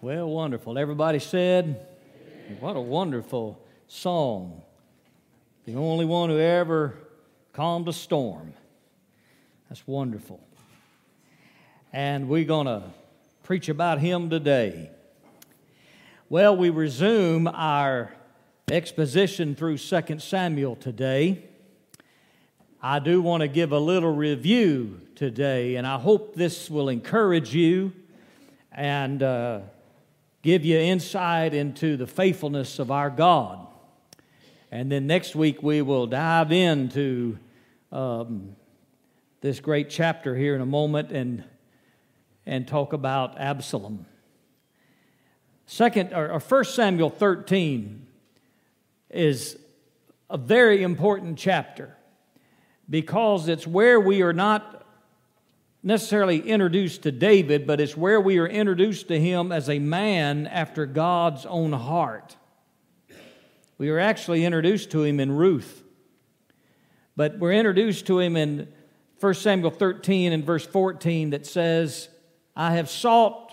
Well, wonderful. Everybody said, What a wonderful song. The only one who ever calmed a storm. That's wonderful. And we're going to preach about him today. Well, we resume our exposition through 2 Samuel today. I do want to give a little review today, and I hope this will encourage you and uh, give you insight into the faithfulness of our God. And then next week we will dive into um, this great chapter here in a moment and, and talk about Absalom. Second or, or First Samuel 13 is a very important chapter because it's where we are not necessarily introduced to David, but it's where we are introduced to him as a man after God's own heart. We are actually introduced to him in Ruth, but we're introduced to him in 1 Samuel 13 and verse 14 that says, I have sought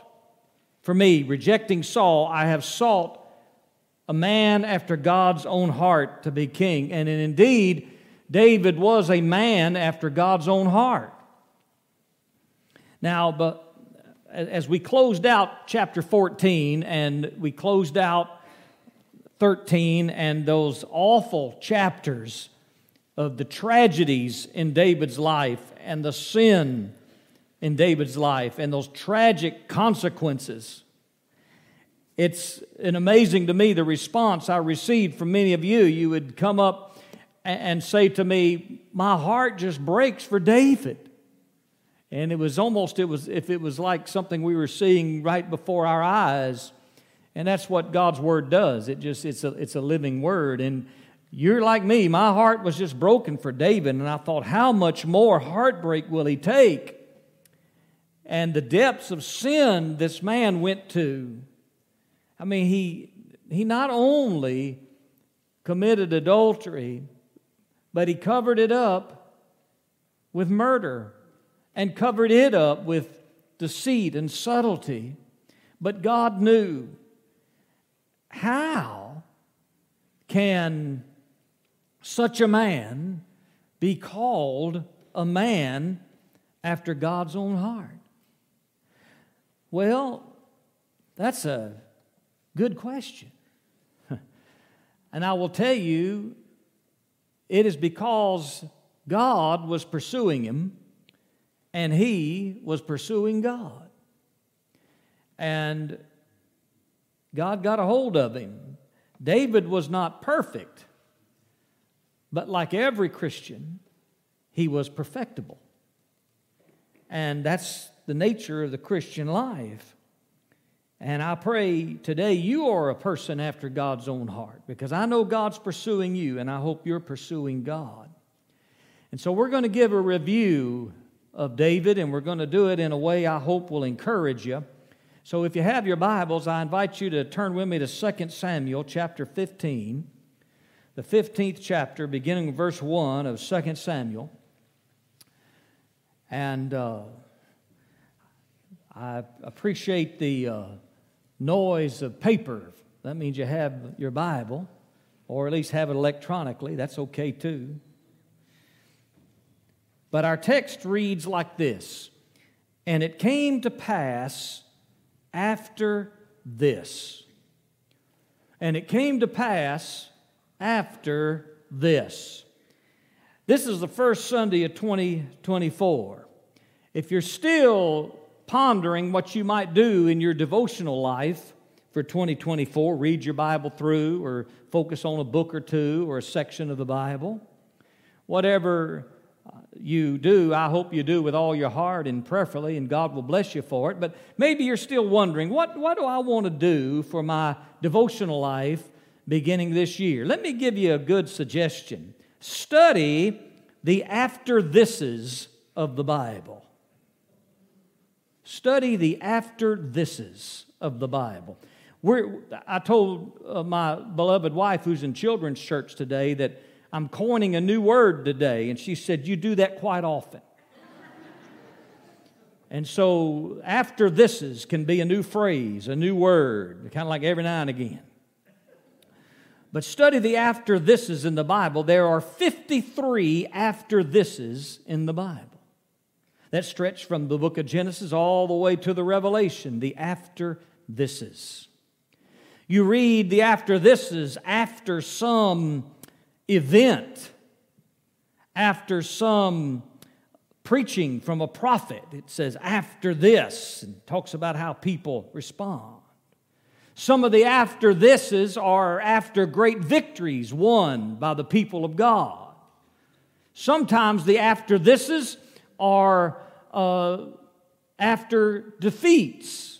for me, rejecting Saul, I have sought a man after God's own heart to be king. And indeed, David was a man after God's own heart. Now, but as we closed out chapter 14 and we closed out 13 and those awful chapters of the tragedies in David's life and the sin in David's life and those tragic consequences. It's an amazing to me the response I received from many of you. You would come up and say to me, My heart just breaks for David. And it was almost, it was, if it was like something we were seeing right before our eyes. And that's what God's word does. It just, it's a, it's a living word. And you're like me. My heart was just broken for David. And I thought, how much more heartbreak will he take? And the depths of sin this man went to. I mean, he, he not only committed adultery, but he covered it up with murder and covered it up with deceit and subtlety. But God knew how can such a man be called a man after God's own heart? Well, that's a good question. and I will tell you, it is because God was pursuing him and he was pursuing God. And God got a hold of him. David was not perfect, but like every Christian, he was perfectible. And that's the nature of the Christian life. And I pray today you are a person after God's own heart because I know God's pursuing you and I hope you're pursuing God. And so we're going to give a review of David, and we're going to do it in a way I hope will encourage you. So if you have your Bibles, I invite you to turn with me to 2 Samuel chapter 15, the 15th chapter, beginning with verse 1 of 2 Samuel. And uh, I appreciate the uh, noise of paper. That means you have your Bible, or at least have it electronically. That's okay too. But our text reads like this And it came to pass after this. And it came to pass after this. This is the first Sunday of 2024. If you're still pondering what you might do in your devotional life for 2024, read your Bible through or focus on a book or two or a section of the Bible. Whatever you do, I hope you do with all your heart and prayerfully, and God will bless you for it. But maybe you're still wondering, what, what do I want to do for my devotional life beginning this year? Let me give you a good suggestion. Study the after thises of the Bible. Study the after thises of the Bible. We're, I told uh, my beloved wife, who's in children's church today, that I'm coining a new word today. And she said, You do that quite often. And so, after thises can be a new phrase, a new word, kind of like every now and again. But study the after thises in the Bible. There are 53 after thises in the Bible that stretch from the book of Genesis all the way to the Revelation, the after thises. You read the after thises after some event, after some preaching from a prophet. It says after this and talks about how people respond. Some of the after thises are after great victories won by the people of God. Sometimes the after thises are uh, after defeats.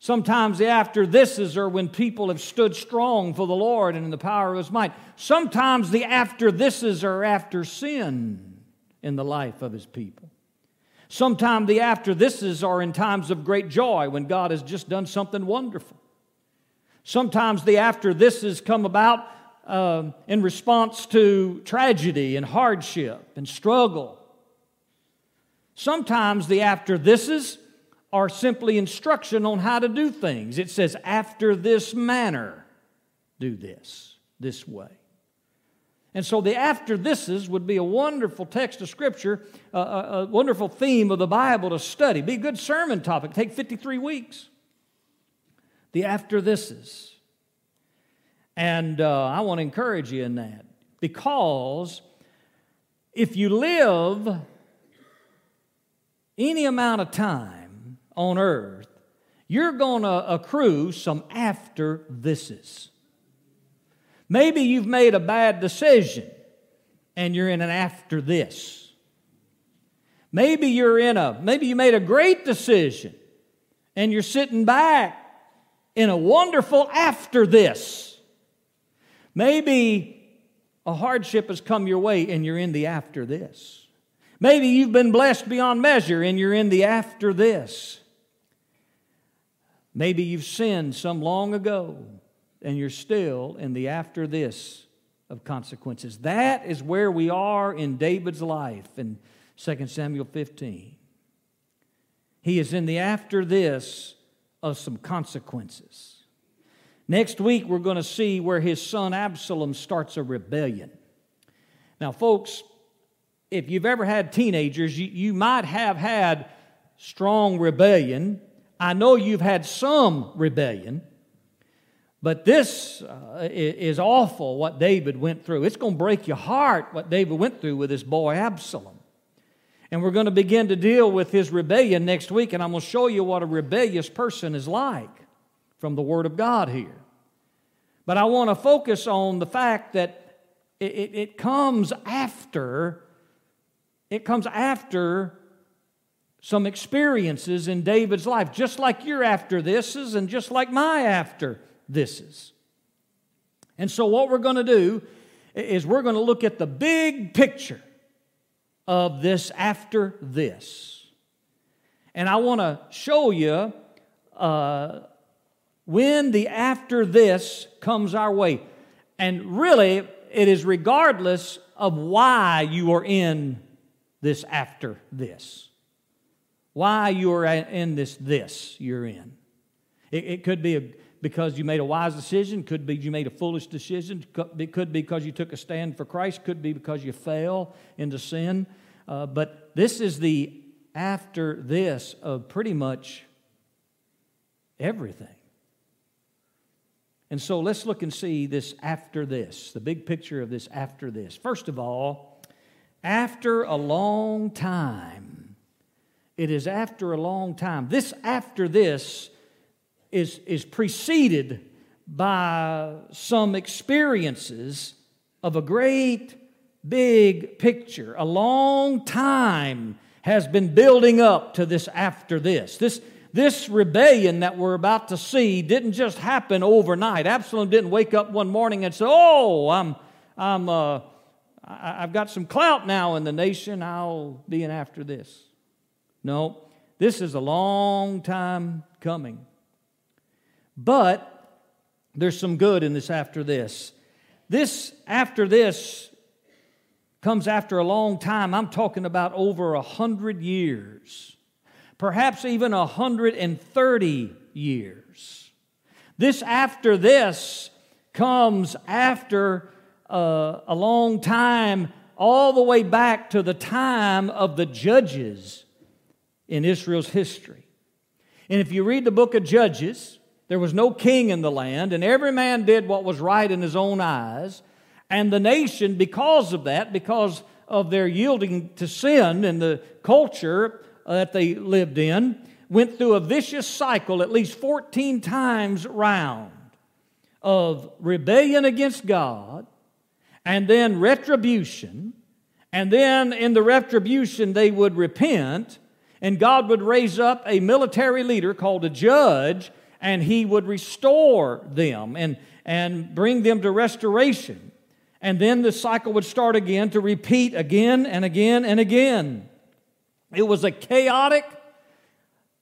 Sometimes the after thises are when people have stood strong for the Lord and in the power of his might. Sometimes the after thises are after sin in the life of his people. Sometimes the after thises are in times of great joy when God has just done something wonderful. Sometimes the after thises come about uh, in response to tragedy and hardship and struggle Sometimes the after thises are simply instruction on how to do things. It says, after this manner, do this, this way. And so the after thises would be a wonderful text of Scripture, a, a, a, wonderful theme of the Bible to study. Be a good sermon topic. Take 53 weeks. The after thises. And uh, I want to encourage you in that because if you live any amount of time on earth, you're going to accrue some after thises. Maybe you've made a bad decision and you're in an after this. Maybe you're in a, maybe you made a great decision and you're sitting back in a wonderful after this. Maybe a hardship has come your way and you're in the after this. Maybe you've been blessed beyond measure and you're in the after this. Maybe you've sinned some long ago and you're still in the after this of consequences. That is where we are in David's life in 2 Samuel 15. He is in the after this of some consequences. Next week, we're going to see where his son Absalom starts a rebellion. Now, folks, if you've ever had teenagers, you, you might have had strong rebellion. I know you've had some rebellion, but this uh, is awful what David went through. It's going to break your heart what David went through with his boy Absalom. And we're going to begin to deal with his rebellion next week, and I'm going to show you what a rebellious person is like from the Word of God here. But I want to focus on the fact that it, it, it comes after it comes after some experiences in David's life, just like your after this is, and just like my after this is. And so, what we're going to do is we're going to look at the big picture of this after this. And I want to show you uh, when the after this comes our way. And really, it is regardless of why you are in this after this. Why you're in this this you're in. It, it could be a, because you made a wise decision, could be you made a foolish decision, it could be because you took a stand for Christ, could be because you fell into sin. Uh, but this is the after this of pretty much everything. And so let's look and see this after this, the big picture of this after this. First of all, after a long time. It is after a long time. This after this is, is preceded by some experiences of a great big picture. A long time has been building up to this after this. This, this rebellion that we're about to see didn't just happen overnight. Absalom didn't wake up one morning and say, Oh, I'm, I'm, uh, I, have got some clout now in the nation. I'll be in after this. No, this is a long time coming. But there's some good in this after this. This after this comes after a long time. I'm talking about over a hundred years. perhaps even a 130 years. This after this comes after uh, a long time, all the way back to the time of the judges in Israel's history. And if you read the book of Judges, there was no king in the land, and every man did what was right in his own eyes. And the nation, because of that, because of their yielding to sin and the culture uh, that they lived in, went through a vicious cycle at least 14 times round of rebellion against God, and then retribution. And then in the retribution, they would repent, and God would raise up a military leader called a judge, and he would restore them and, and bring them to restoration. And then the cycle would start again to repeat again and again and again. It was a chaotic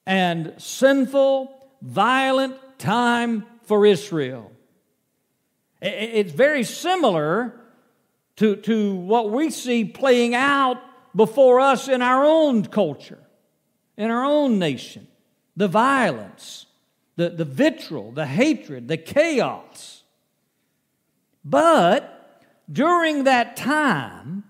and sinful, violent time for Israel. It's very similar to, to what we see playing out before us in our own culture, in our own nation. The violence, the, the vitriol, the hatred, the chaos. But during that time,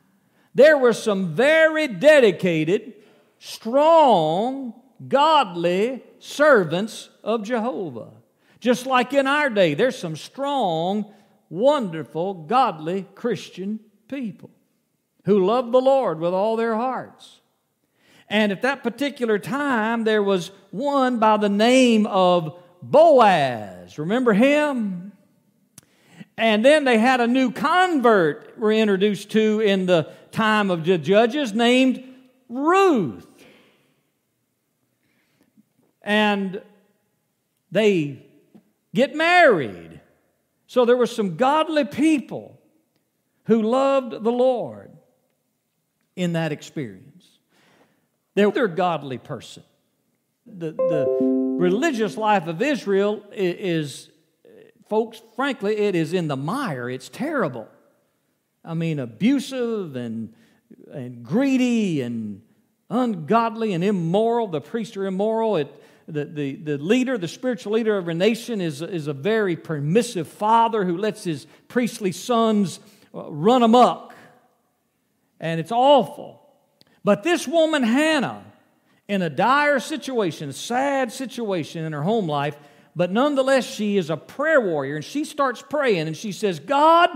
there were some very dedicated, strong, godly servants of Jehovah. Just like in our day, there's some strong, wonderful, godly Christian people who love the Lord with all their hearts. And at that particular time, there was one by the name of Boaz. Remember him? And then they had a new convert we're introduced to in the time of the judges named Ruth. And they get married. So there were some godly people who loved the Lord in that experience. They're a godly person. The, the religious life of Israel is, folks, frankly, it is in the mire. It's terrible. I mean, abusive and, and greedy and ungodly and immoral. The priests are immoral. It, the, the, the leader, the spiritual leader of a nation, is, is a very permissive father who lets his priestly sons uh, run amok. And it's awful. But this woman, Hannah, in a dire situation, sad situation in her home life, but nonetheless, she is a prayer warrior and she starts praying and she says, God,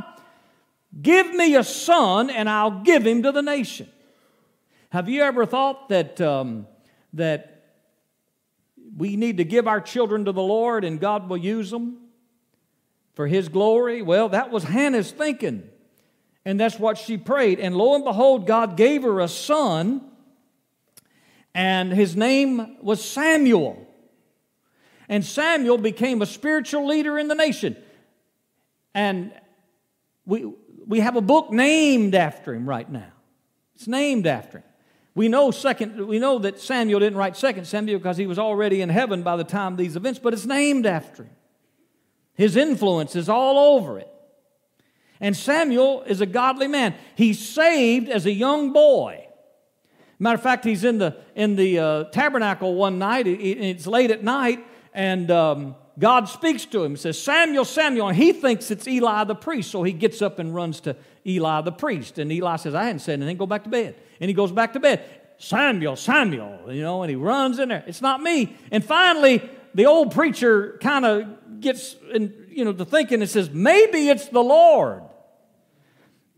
give me a son and I'll give him to the nation. Have you ever thought that, um, that we need to give our children to the Lord and God will use them for His glory? Well, that was Hannah's thinking. And that's what she prayed. And lo and behold, God gave her a son, and his name was Samuel. And Samuel became a spiritual leader in the nation. And we, we have a book named after him right now. It's named after him. We know second we know that Samuel didn't write second Samuel because he was already in heaven by the time these events, but it's named after him. His influence is all over it. And Samuel is a godly man. He's saved as a young boy. Matter of fact, he's in the in the uh, tabernacle one night. It's late at night, and um, God speaks to him. Says, "Samuel, Samuel." And he thinks it's Eli the priest, so he gets up and runs to Eli the priest. And Eli says, "I hadn't said anything. Go back to bed." And he goes back to bed. Samuel, Samuel, you know, and he runs in there. It's not me. And finally, the old preacher kind of gets, in, you know, the thinking and says, maybe it's the Lord.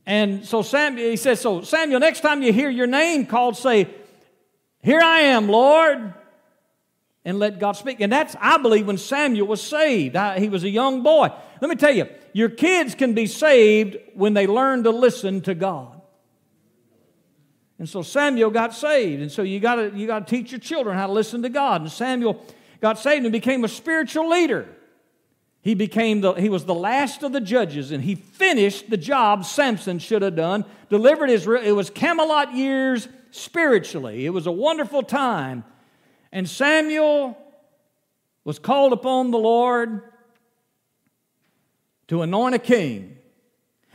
And so Samuel, he says, so Samuel, next time you hear your name called, say, here I am, Lord. And let God speak. And that's, I believe, when Samuel was saved. I, he was a young boy. Let me tell you, your kids can be saved when they learn to listen to God. And so Samuel got saved. And so you got you got to teach your children how to listen to God. And Samuel got saved and became a spiritual leader. He became the, he was the last of the judges, and he finished the job Samson should have done, delivered Israel. It was Camelot years spiritually. It was a wonderful time. And Samuel was called upon the Lord to anoint a king.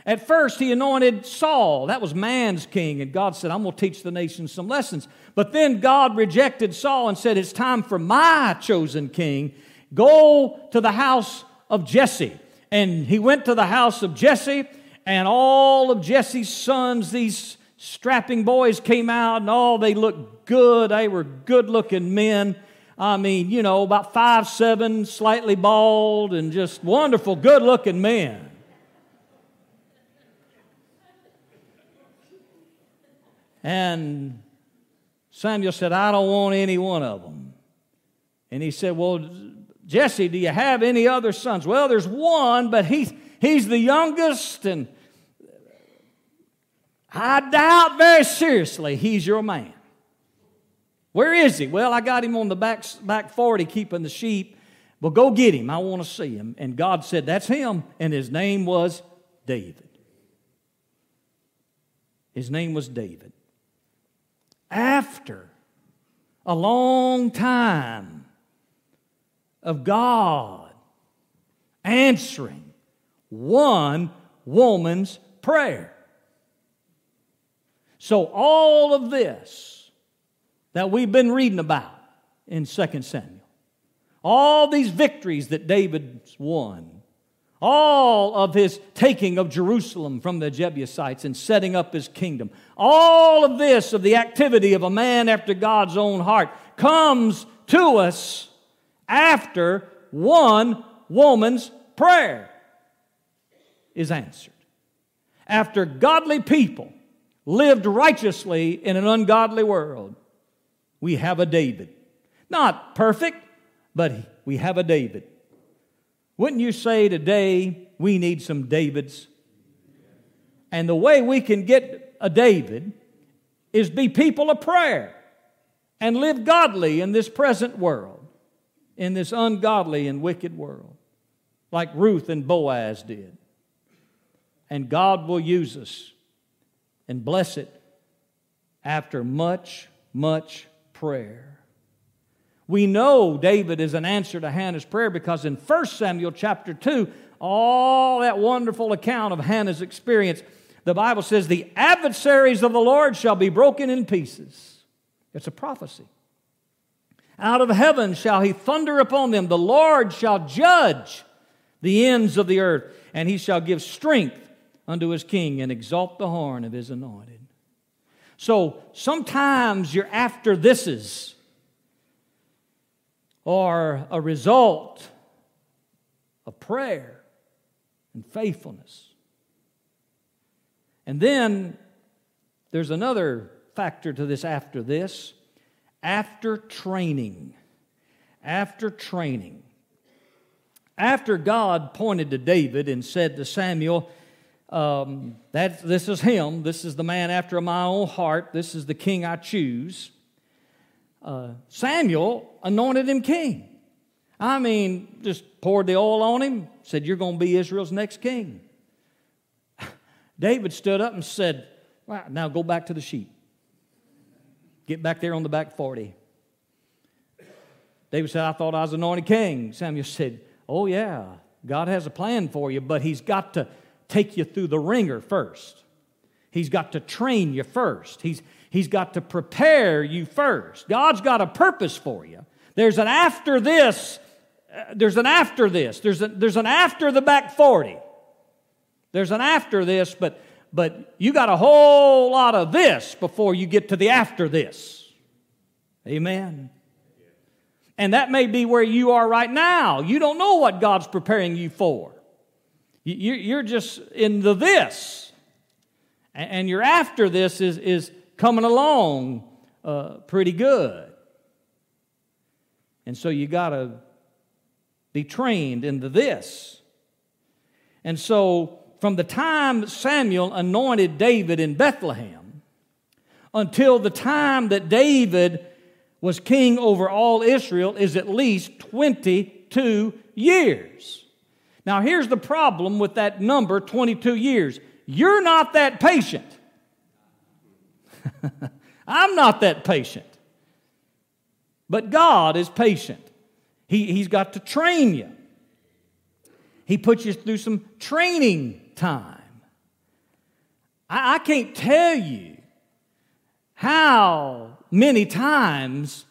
At first, he anointed Saul. That was man's king. And God said, I'm going to teach the nations some lessons. But then God rejected Saul and said, It's time for my chosen king. Go to the house of Jesse. And he went to the house of Jesse, and all of Jesse's sons, these strapping boys, came out, and all they looked good. They were good looking men. I mean, you know, about five, seven, slightly bald, and just wonderful, good looking men. And Samuel said, I don't want any one of them. And he said, Well, Jesse, do you have any other sons? Well, there's one, but he's, he's the youngest, and I doubt very seriously he's your man. Where is he? Well, I got him on the back, back 40 keeping the sheep. Well, go get him. I want to see him. And God said, That's him. And his name was David. His name was David after a long time of God answering one woman's prayer. So, all of this that we've been reading about in 2 Samuel, all these victories that David's won, all of his taking of Jerusalem from the Jebusites and setting up his kingdom. All of this, of the activity of a man after God's own heart, comes to us after one woman's prayer is answered. After godly people lived righteously in an ungodly world, we have a David. Not perfect, but we have a David. Wouldn't you say today we need some Davids? And the way we can get a David is be people of prayer and live godly in this present world, in this ungodly and wicked world, like Ruth and Boaz did. And God will use us and bless it after much, much prayer. We know David is an answer to Hannah's prayer because in 1 Samuel chapter 2, all that wonderful account of Hannah's experience, the Bible says, The adversaries of the Lord shall be broken in pieces. It's a prophecy. Out of heaven shall he thunder upon them. The Lord shall judge the ends of the earth, and he shall give strength unto his king and exalt the horn of his anointed. So sometimes you're after thises or a result of prayer and faithfulness. And then there's another factor to this after this after training. After training. After God pointed to David and said to Samuel, um, that this is him, this is the man after my own heart, this is the king I choose uh, Samuel anointed him king. I mean, just poured the oil on him, said, You're going to be Israel's next king. David stood up and said, well, Now go back to the sheep. Get back there on the back 40. David said, I thought I was anointed king. Samuel said, Oh, yeah, God has a plan for you, but He's got to take you through the ringer first. He's got to train you first. He's, He's got to prepare you first. God's got a purpose for you. There's an after this, uh, there's an after this, there's, a, there's an after the back 40. There's an after this, but, but you got a whole lot of this before you get to the after this. Amen. And that may be where you are right now. You don't know what God's preparing you for. You're just in the this. And your after this is, is coming along uh, pretty good. And so you got to be trained into this. And so, from the time Samuel anointed David in Bethlehem until the time that David was king over all Israel is at least 22 years. Now, here's the problem with that number 22 years you're not that patient. I'm not that patient. But God is patient. He, he's got to train you. He puts you through some training time. I, I can't tell you how many times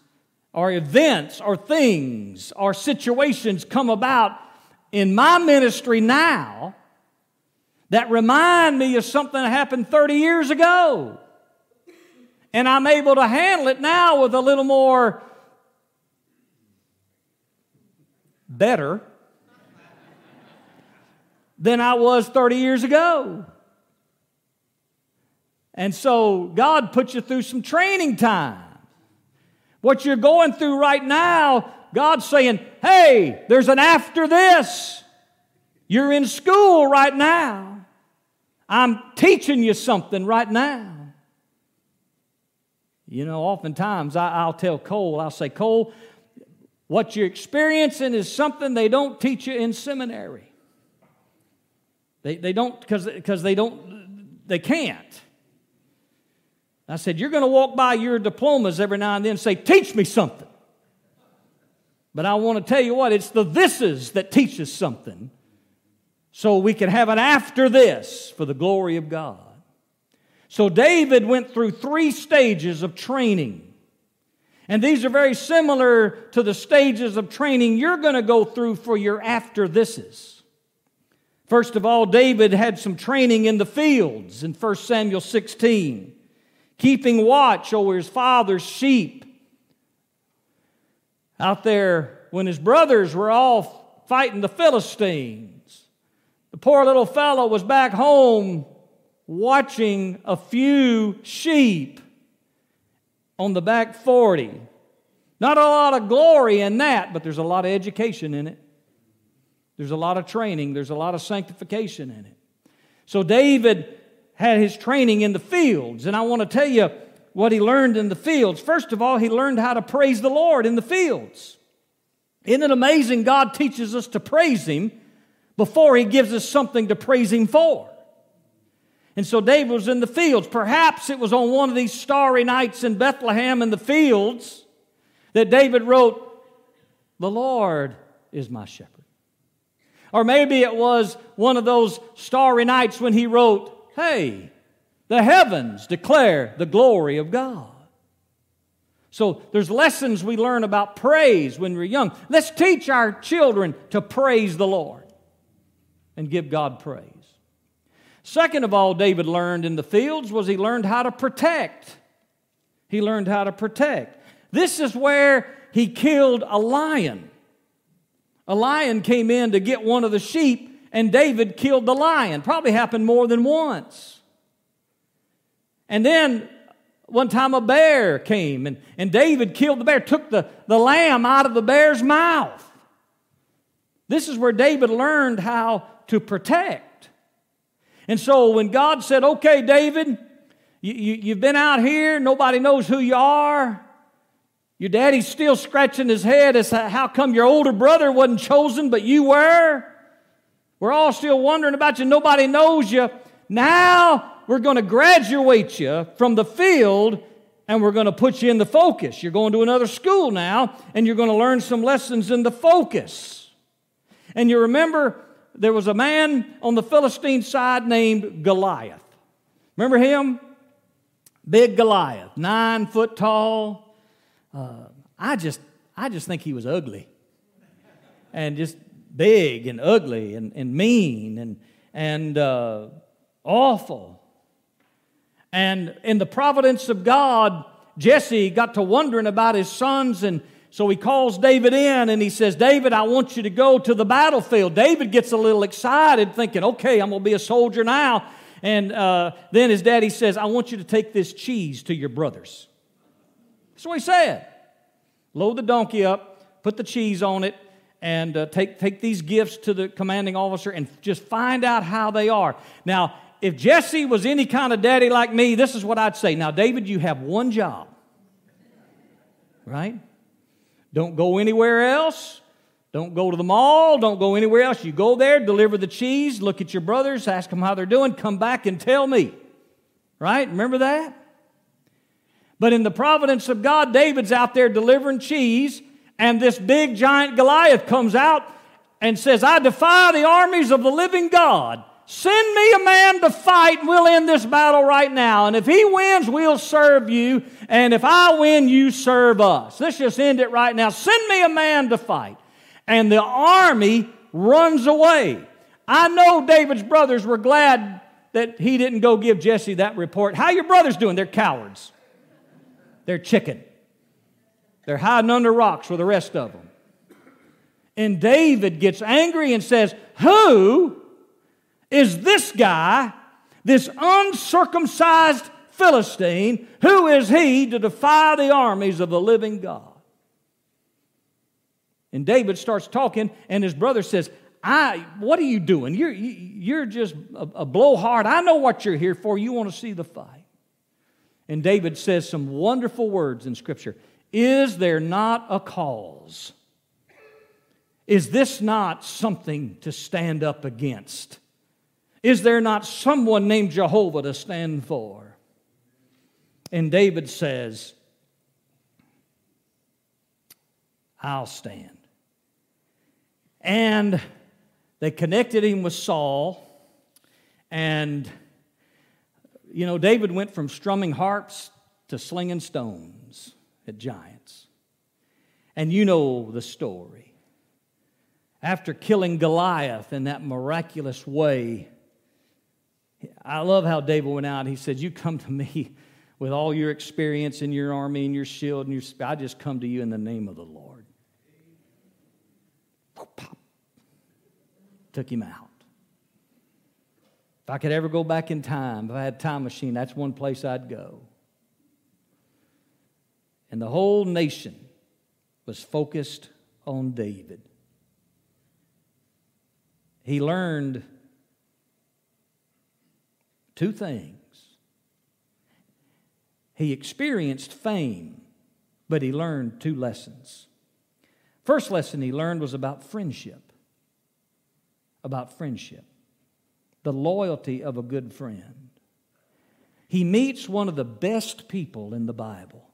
or events or things or situations come about in my ministry now that remind me of something that happened 30 years ago. And I'm able to handle it now with a little more better than I was 30 years ago. And so God puts you through some training time. What you're going through right now, God's saying, hey, there's an after this. You're in school right now. I'm teaching you something right now. You know, oftentimes I, will tell Cole, I'll say, Cole, what you're experiencing is something they don't teach you in seminary. They, they don't, because they don't, they can't. I said, You're going to walk by your diplomas every now and then and say, Teach me something. But I want to tell you what, it's the thises that teach us something so we can have an after this for the glory of God. So David went through three stages of training. And these are very similar to the stages of training you're going to go through for your after thises. First of all, David had some training in the fields in 1 Samuel 16 keeping watch over his father's sheep. Out there, when his brothers were all fighting the Philistines, the poor little fellow was back home watching a few sheep on the back 40. Not a lot of glory in that, but there's a lot of education in it. There's a lot of training, there's a lot of sanctification in it. So David had his training in the fields. And I want to tell you what he learned in the fields. First of all, he learned how to praise the Lord in the fields. Isn't it amazing God teaches us to praise him before he gives us something to praise him for? And so David was in the fields. Perhaps it was on one of these starry nights in Bethlehem in the fields that David wrote, The Lord is my shepherd. Or maybe it was one of those starry nights when he wrote, Hey, the heavens declare the glory of God. So there's lessons we learn about praise when we're young. Let's teach our children to praise the Lord and give God praise. Second of all, David learned in the fields was he learned how to protect. He learned how to protect. This is where he killed a lion. A lion came in to get one of the sheep and David killed the lion. Probably happened more than once. And then one time a bear came and, and David killed the bear, took the, the lamb out of the bear's mouth. This is where David learned how to protect. And so when God said, Okay, David, you, you, you've been out here, nobody knows who you are. Your daddy's still scratching his head as to how come your older brother wasn't chosen, but you were. We're all still wondering about you. Nobody knows you. Now we're going to graduate you from the field and we're going to put you in the focus. You're going to another school now and you're going to learn some lessons in the focus. And you remember there was a man on the Philistine side named Goliath. Remember him? Big Goliath, nine foot tall. Uh, I just, I just think he was ugly, and just big and ugly and, and mean and, and uh, awful. And in the providence of God, Jesse got to wondering about his sons, and so he calls David in and he says, David, I want you to go to the battlefield. David gets a little excited, thinking, okay, I'm going to be a soldier now. And uh, then his daddy says, I want you to take this cheese to your brothers. That's what he said. Load the donkey up, put the cheese on it, and uh, take, take these gifts to the commanding officer and just find out how they are. Now, if Jesse was any kind of daddy like me, this is what I'd say. Now, David, you have one job, right? Don't go anywhere else. Don't go to the mall. Don't go anywhere else. You go there, deliver the cheese, look at your brothers, ask them how they're doing, come back and tell me. Right? Remember that? But in the providence of God, David's out there delivering cheese and this big giant Goliath comes out and says, I defy the armies of the living God. Send me a man to fight and we'll end this battle right now. And if he wins, we'll serve you. And if I win, you serve us. Let's just end it right now. Send me a man to fight. And the army runs away. I know David's brothers were glad that he didn't go give Jesse that report. How your brothers doing? They're cowards. They're chicken. They're hiding under rocks with the rest of them. And David gets angry and says, Who is this guy, this uncircumcised Philistine? Who is he to defy the armies of the living God? And David starts talking, and his brother says, I, what are you doing? You're, you're just a, a blowhard. I know what you're here for. You want to see the fight. And David says some wonderful words in Scripture. Is there not a cause? Is this not something to stand up against? Is there not someone named Jehovah to stand for? And David says, I'll stand. And they connected him with Saul. And, you know, David went from strumming harps to slinging stones at giants. And you know the story. After killing Goliath in that miraculous way, I love how David went out. He said, You come to me with all your experience in your army and your shield, and your, I just come to you in the name of the Lord. Pop. Took him out. If I could ever go back in time, if I had a time machine, that's one place I'd go. And the whole nation was focused on David. He learned two things. He experienced fame, but he learned two lessons. First lesson he learned was about friendship. About friendship, the loyalty of a good friend. He meets one of the best people in the Bible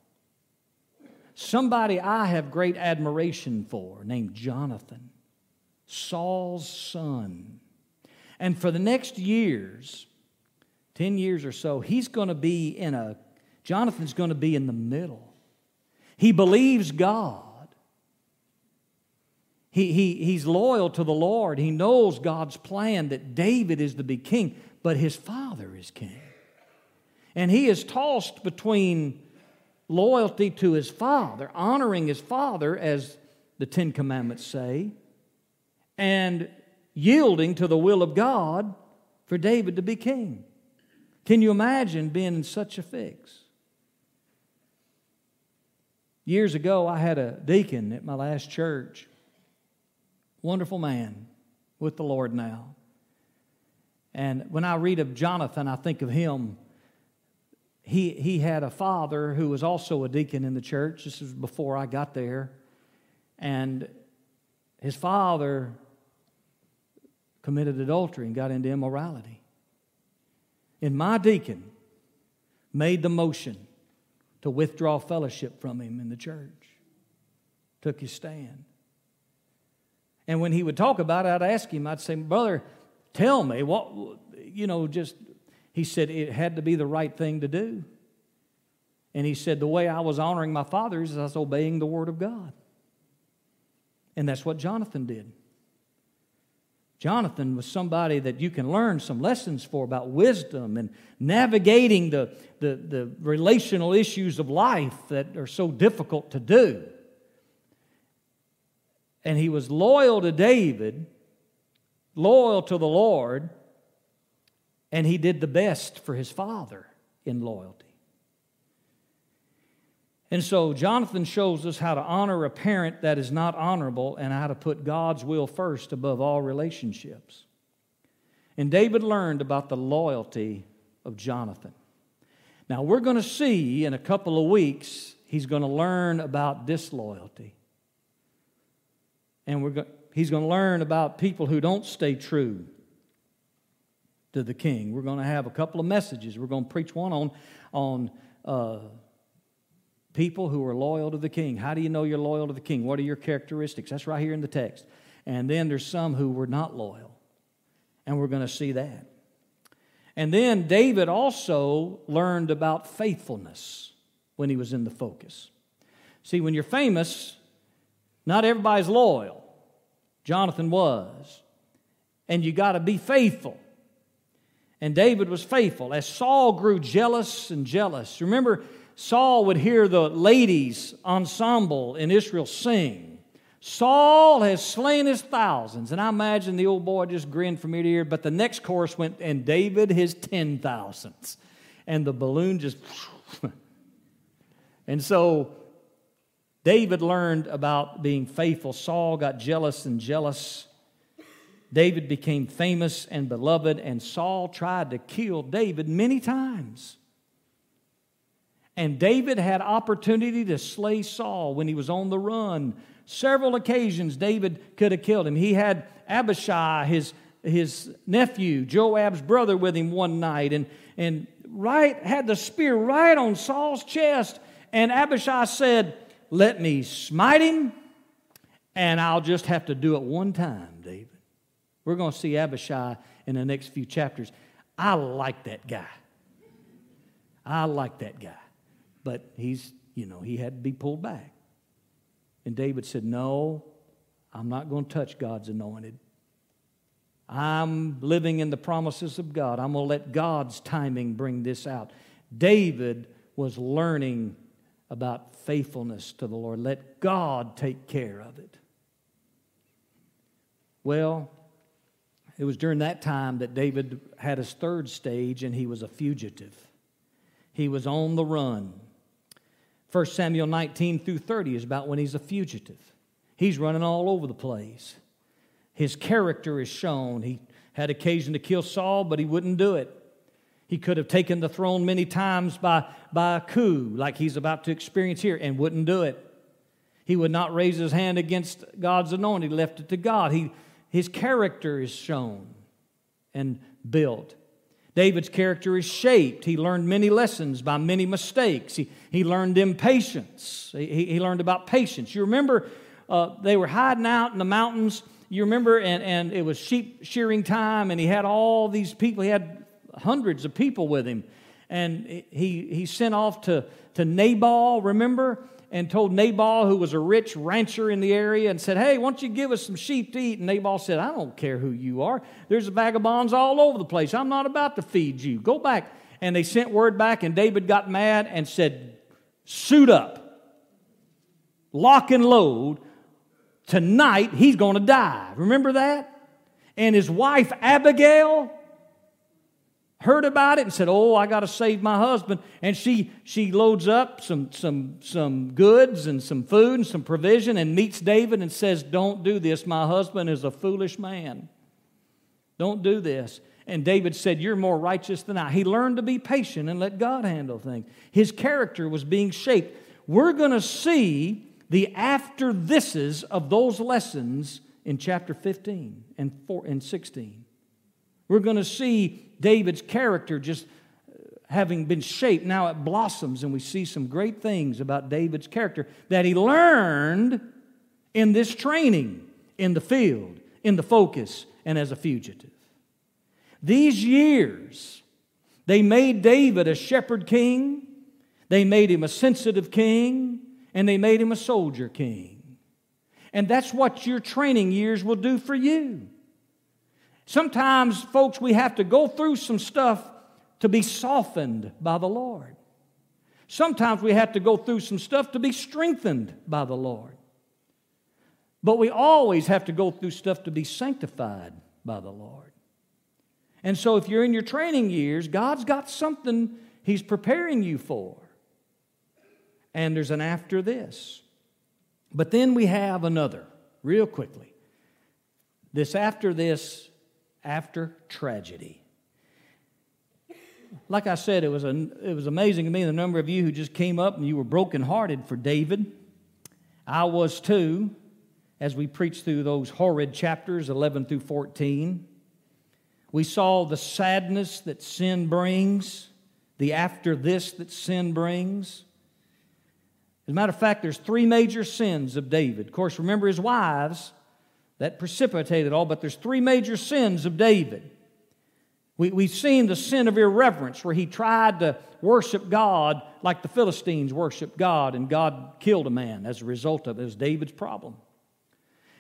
somebody I have great admiration for named Jonathan, Saul's son. And for the next years, 10 years or so, he's going to be in a, Jonathan's going to be in the middle. He believes God. He, he, he's loyal to the Lord. He knows God's plan that David is to be king, but his father is king. And he is tossed between loyalty to his father, honoring his father, as the Ten Commandments say, and yielding to the will of God for David to be king. Can you imagine being in such a fix? Years ago, I had a deacon at my last church. Wonderful man with the Lord now. And when I read of Jonathan, I think of him he, he had a father who was also a deacon in the church. This was before I got there. And his father committed adultery and got into immorality. And my deacon made the motion to withdraw fellowship from him in the church, took his stand. And when he would talk about it, I'd ask him, I'd say, Brother, tell me, what, you know, just he said it had to be the right thing to do. And he said, The way I was honoring my father is I was obeying the word of God. And that's what Jonathan did. Jonathan was somebody that you can learn some lessons for about wisdom and navigating the, the, the relational issues of life that are so difficult to do. And he was loyal to David, loyal to the Lord, and he did the best for his father in loyalty. And so Jonathan shows us how to honor a parent that is not honorable and how to put God's will first above all relationships. And David learned about the loyalty of Jonathan. Now, we're going to see in a couple of weeks, he's going to learn about disloyalty. And we're go- he's going to learn about people who don't stay true to the king. We're going to have a couple of messages. We're going to preach one on, on uh, people who are loyal to the king. How do you know you're loyal to the king? What are your characteristics? That's right here in the text. And then there's some who were not loyal. And we're going to see that. And then David also learned about faithfulness when he was in the focus. See, when you're famous, not everybody's loyal. Jonathan was. And you got to be faithful. And David was faithful. As Saul grew jealous and jealous, remember, Saul would hear the ladies' ensemble in Israel sing. Saul has slain his thousands. And I imagine the old boy just grinned from ear to ear. But the next chorus went, and David his ten thousands. And the balloon just. and so David learned about being faithful. Saul got jealous and jealous. David became famous and beloved, and Saul tried to kill David many times. And David had opportunity to slay Saul when he was on the run. Several occasions David could have killed him. He had Abishai, his, his nephew, Joab's brother, with him one night, and, and right had the spear right on Saul's chest. And Abishai said, Let me smite him, and I'll just have to do it one time, David. We're going to see Abishai in the next few chapters. I like that guy. I like that guy. But he's, you know, he had to be pulled back. And David said, No, I'm not going to touch God's anointed. I'm living in the promises of God. I'm going to let God's timing bring this out. David was learning about faithfulness to the Lord. Let God take care of it. Well, it was during that time that David had his third stage and he was a fugitive. He was on the run. 1 Samuel 19 through 30 is about when he's a fugitive. He's running all over the place. His character is shown. He had occasion to kill Saul, but he wouldn't do it. He could have taken the throne many times by, by a coup, like he's about to experience here, and wouldn't do it. He would not raise his hand against God's anointing, he left it to God. He his character is shown and built. David's character is shaped. He learned many lessons by many mistakes. He, he learned impatience. He, he learned about patience. You remember uh, they were hiding out in the mountains. You remember, and, and it was sheep shearing time, and he had all these people. He had hundreds of people with him. And he, he sent off to, to Nabal, remember? and told Nabal, who was a rich rancher in the area, and said, Hey, why don't you give us some sheep to eat? And Nabal said, I don't care who you are. There's vagabonds all over the place. I'm not about to feed you. Go back. And they sent word back, and David got mad and said, Suit up, lock and load. Tonight, he's going to die. Remember that? And his wife, Abigail, heard about it and said, "Oh, I got to save my husband." And she she loads up some some some goods and some food and some provision and meets David and says, "Don't do this. My husband is a foolish man. Don't do this." And David said, You're more righteous than I. He learned to be patient and let God handle things. His character was being shaped. We're going to see the after thises of those lessons in chapter 15 and, 4, and 16. We're going to see David's character just uh, having been shaped. Now it blossoms, and we see some great things about David's character that he learned in this training in the field, in the focus, and as a fugitive. These years, they made David a shepherd king, they made him a sensitive king, and they made him a soldier king. And that's what your training years will do for you. Sometimes, folks, we have to go through some stuff to be softened by the Lord. Sometimes we have to go through some stuff to be strengthened by the Lord. But we always have to go through stuff to be sanctified by the Lord. And so, if you're in your training years, God's got something He's preparing you for. And there's an after this. But then we have another, real quickly. This after this after tragedy. Like I said, it was, a, it was amazing to me the number of you who just came up and you were brokenhearted for David. I was too, as we preached through those horrid chapters 11 through 14. We saw the sadness that sin brings, the after this that sin brings. As a matter of fact, there's three major sins of David. Of course, remember his wives that precipitated all, but there's three major sins of David. We, we've seen the sin of irreverence where he tried to worship God like the Philistines worshiped God, and God killed a man as a result of it. It was David's problem.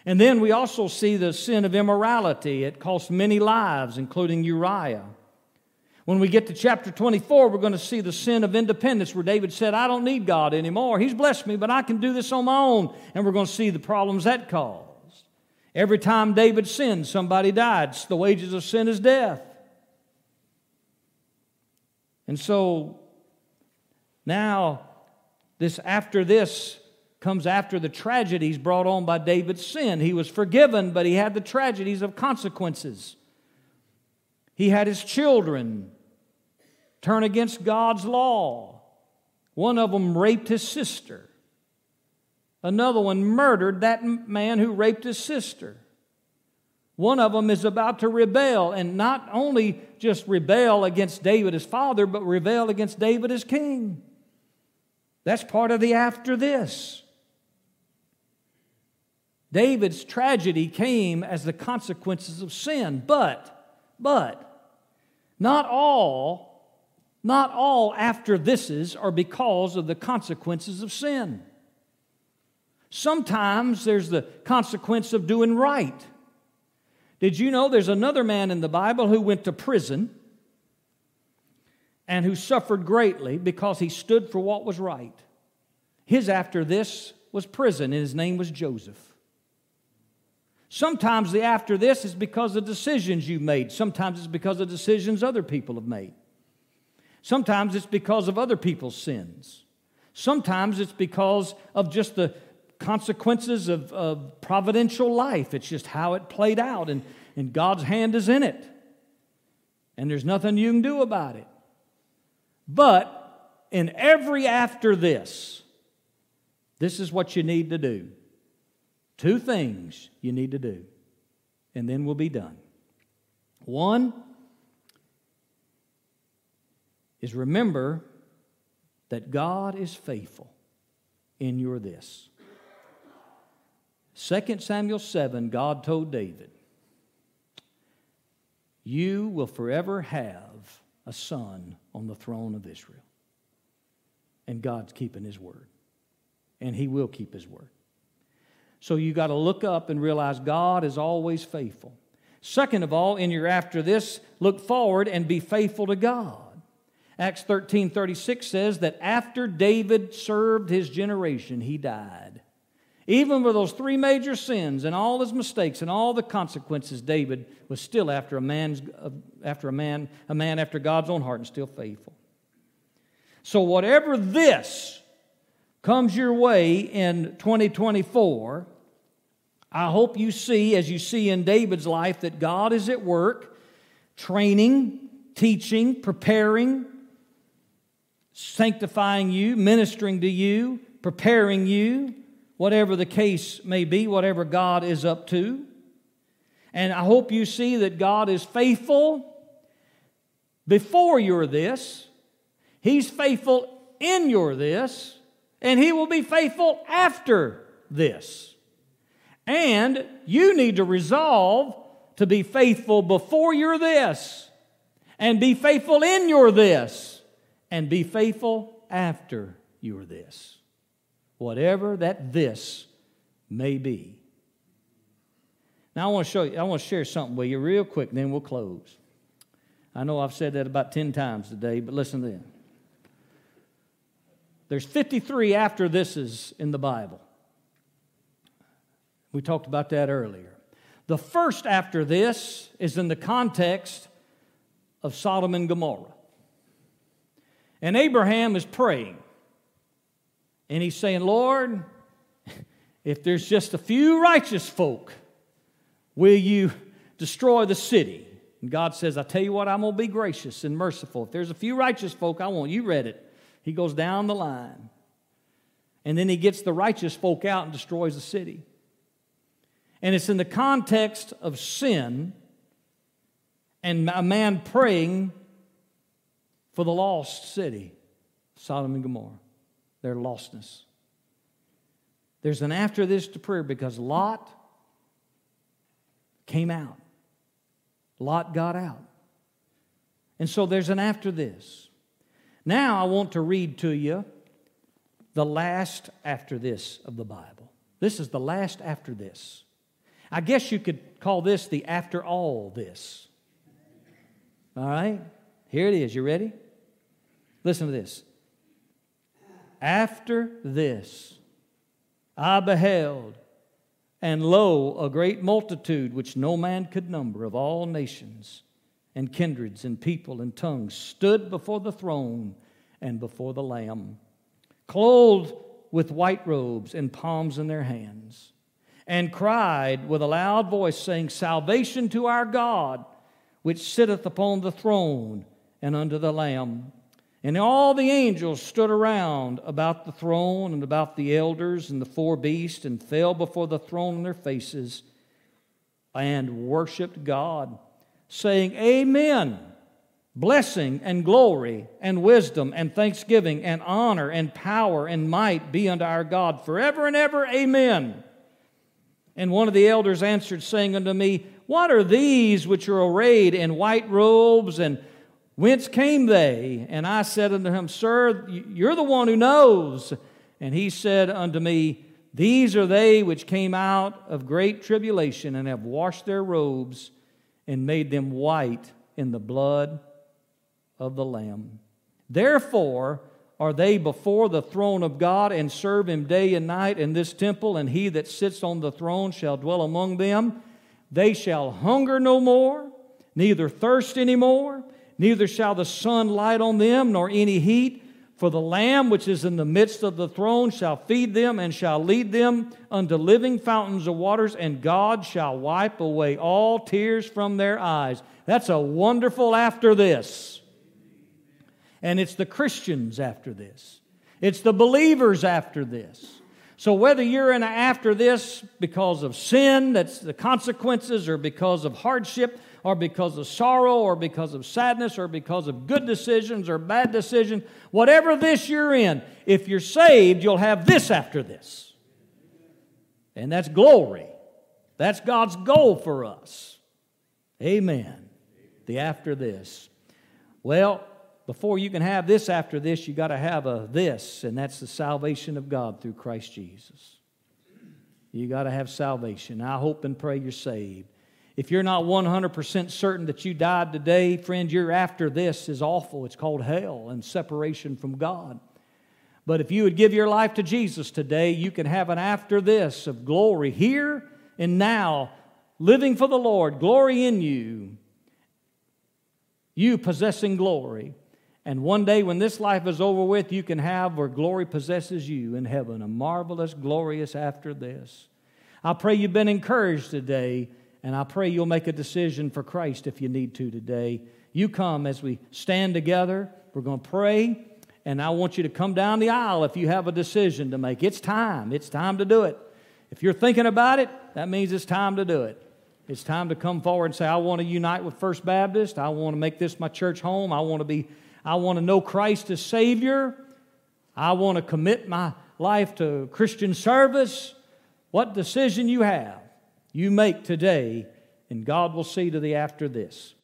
And then we also see the sin of immorality. It cost many lives, including Uriah. When we get to chapter 24, we're going to see the sin of independence where David said, I don't need God anymore. He's blessed me, but I can do this on my own. And we're going to see the problems that caused. Every time David sinned, somebody died. The wages of sin is death. And so now, this after this comes after the tragedies brought on by David's sin. He was forgiven, but he had the tragedies of consequences. He had his children turn against God's law. One of them raped his sister. Another one murdered that man who raped his sister. One of them is about to rebel, and not only just rebel against David as father, but rebel against David as king. That's part of the after this. David's tragedy came as the consequences of sin, but, but, not all, not all after thises are because of the consequences of sin. Sometimes there's the consequence of doing right. Did you know there's another man in the Bible who went to prison and who suffered greatly because he stood for what was right? His after this was prison, and his name was Joseph. Sometimes the after this is because of decisions you made. Sometimes it's because of decisions other people have made. Sometimes it's because of other people's sins. Sometimes it's because of just the consequences of, of providential life. It's just how it played out, and, and God's hand is in it. And there's nothing you can do about it. But in every after this, this is what you need to do. Two things you need to do, and then we'll be done. One is remember that God is faithful in your this. 2 Samuel 7, God told David, You will forever have a son on the throne of Israel. And God's keeping his word. And he will keep his word. So you got to look up and realize God is always faithful. Second of all, in your after this, look forward and be faithful to God. Acts 13 36 says that after David served his generation, he died. Even with those three major sins and all his mistakes and all the consequences, David was still after a man's uh, after a man, a man after God's own heart and still faithful. So whatever this comes your way in 2024, I hope you see, as you see in David's life, that God is at work, training, teaching, preparing, sanctifying you, ministering to you, preparing you whatever the case may be, whatever God is up to. And I hope you see that God is faithful before you're this, He's faithful in your this, and He will be faithful after this. And you need to resolve to be faithful before you're this, and be faithful in your this, and be faithful after you're this whatever that this may be. Now I want to show you, I want to share something with you real quick, then we'll close. I know I've said that about 10 times today, but listen then. There's 53 after thises in the Bible. We talked about that earlier. The first after this is in the context of Sodom and Gomorrah. And Abraham is praying. And he's saying, Lord, if there's just a few righteous folk, will you destroy the city? And God says, I tell you what, I'm going to be gracious and merciful. If there's a few righteous folk, I want you read it. He goes down the line. And then he gets the righteous folk out and destroys the city. And it's in the context of sin and a man praying for the lost city, Sodom and Gomorrah their lostness. There's an after this to prayer because Lot came out. Lot got out. And so there's an after this. Now I want to read to you the last after this of the Bible. This is the last after this. I guess you could call this the after all this. All right? Here it is. You ready? Listen to this. After this, I beheld, and lo, a great multitude which no man could number of all nations and kindreds and people and tongues stood before the throne and before the Lamb, clothed with white robes and palms in their hands, and cried with a loud voice, saying, Salvation to our God, which sitteth upon the throne and unto the Lamb. And all the angels stood around about the throne and about the elders and the four beasts and fell before the throne on their faces and worshiped God, saying, Amen. Blessing and glory and wisdom and thanksgiving and honor and power and might be unto our God forever and ever. Amen. And one of the elders answered, saying unto me, What are these which are arrayed in white robes and Whence came they? And I said unto him, Sir, you're the one who knows. And he said unto me, These are they which came out of great tribulation and have washed their robes and made them white in the blood of the Lamb. Therefore are they before the throne of God and serve him day and night in this temple, and he that sits on the throne shall dwell among them. They shall hunger no more, neither thirst any more neither shall the sun light on them, nor any heat. For the Lamb which is in the midst of the throne shall feed them and shall lead them unto living fountains of waters, and God shall wipe away all tears from their eyes. That's a wonderful after this. And it's the Christians after this, it's the believers after this. So, whether you're in after this because of sin, that's the consequences, or because of hardship, or because of sorrow or because of sadness or because of good decisions or bad decisions, whatever this you're in, if you're saved, you'll have this after this. And that's glory. That's God's goal for us. Amen. The after this. Well, before you can have this after this, you got to have a this, and that's the salvation of God through Christ Jesus. You got to have salvation. I hope and pray you're saved. If you're not 100% certain that you died today, friend, your after this is awful. It's called hell and separation from God. But if you would give your life to Jesus today, you can have an after this of glory here and now, living for the Lord, glory in you, you possessing glory. And one day when this life is over with, you can have where glory possesses you in heaven, a marvelous, glorious after this. I pray you've been encouraged today and I pray you'll make a decision for Christ if you need to today. You come as we stand together. We're going to pray. And I want you to come down the aisle if you have a decision to make. It's time. It's time to do it. If you're thinking about it, that means it's time to do it. It's time to come forward and say, I want to unite with First Baptist. I want to make this my church home. I want to be, I want to know Christ as Savior. I want to commit my life to Christian service. What decision you have, you make today, and God will see to the after this.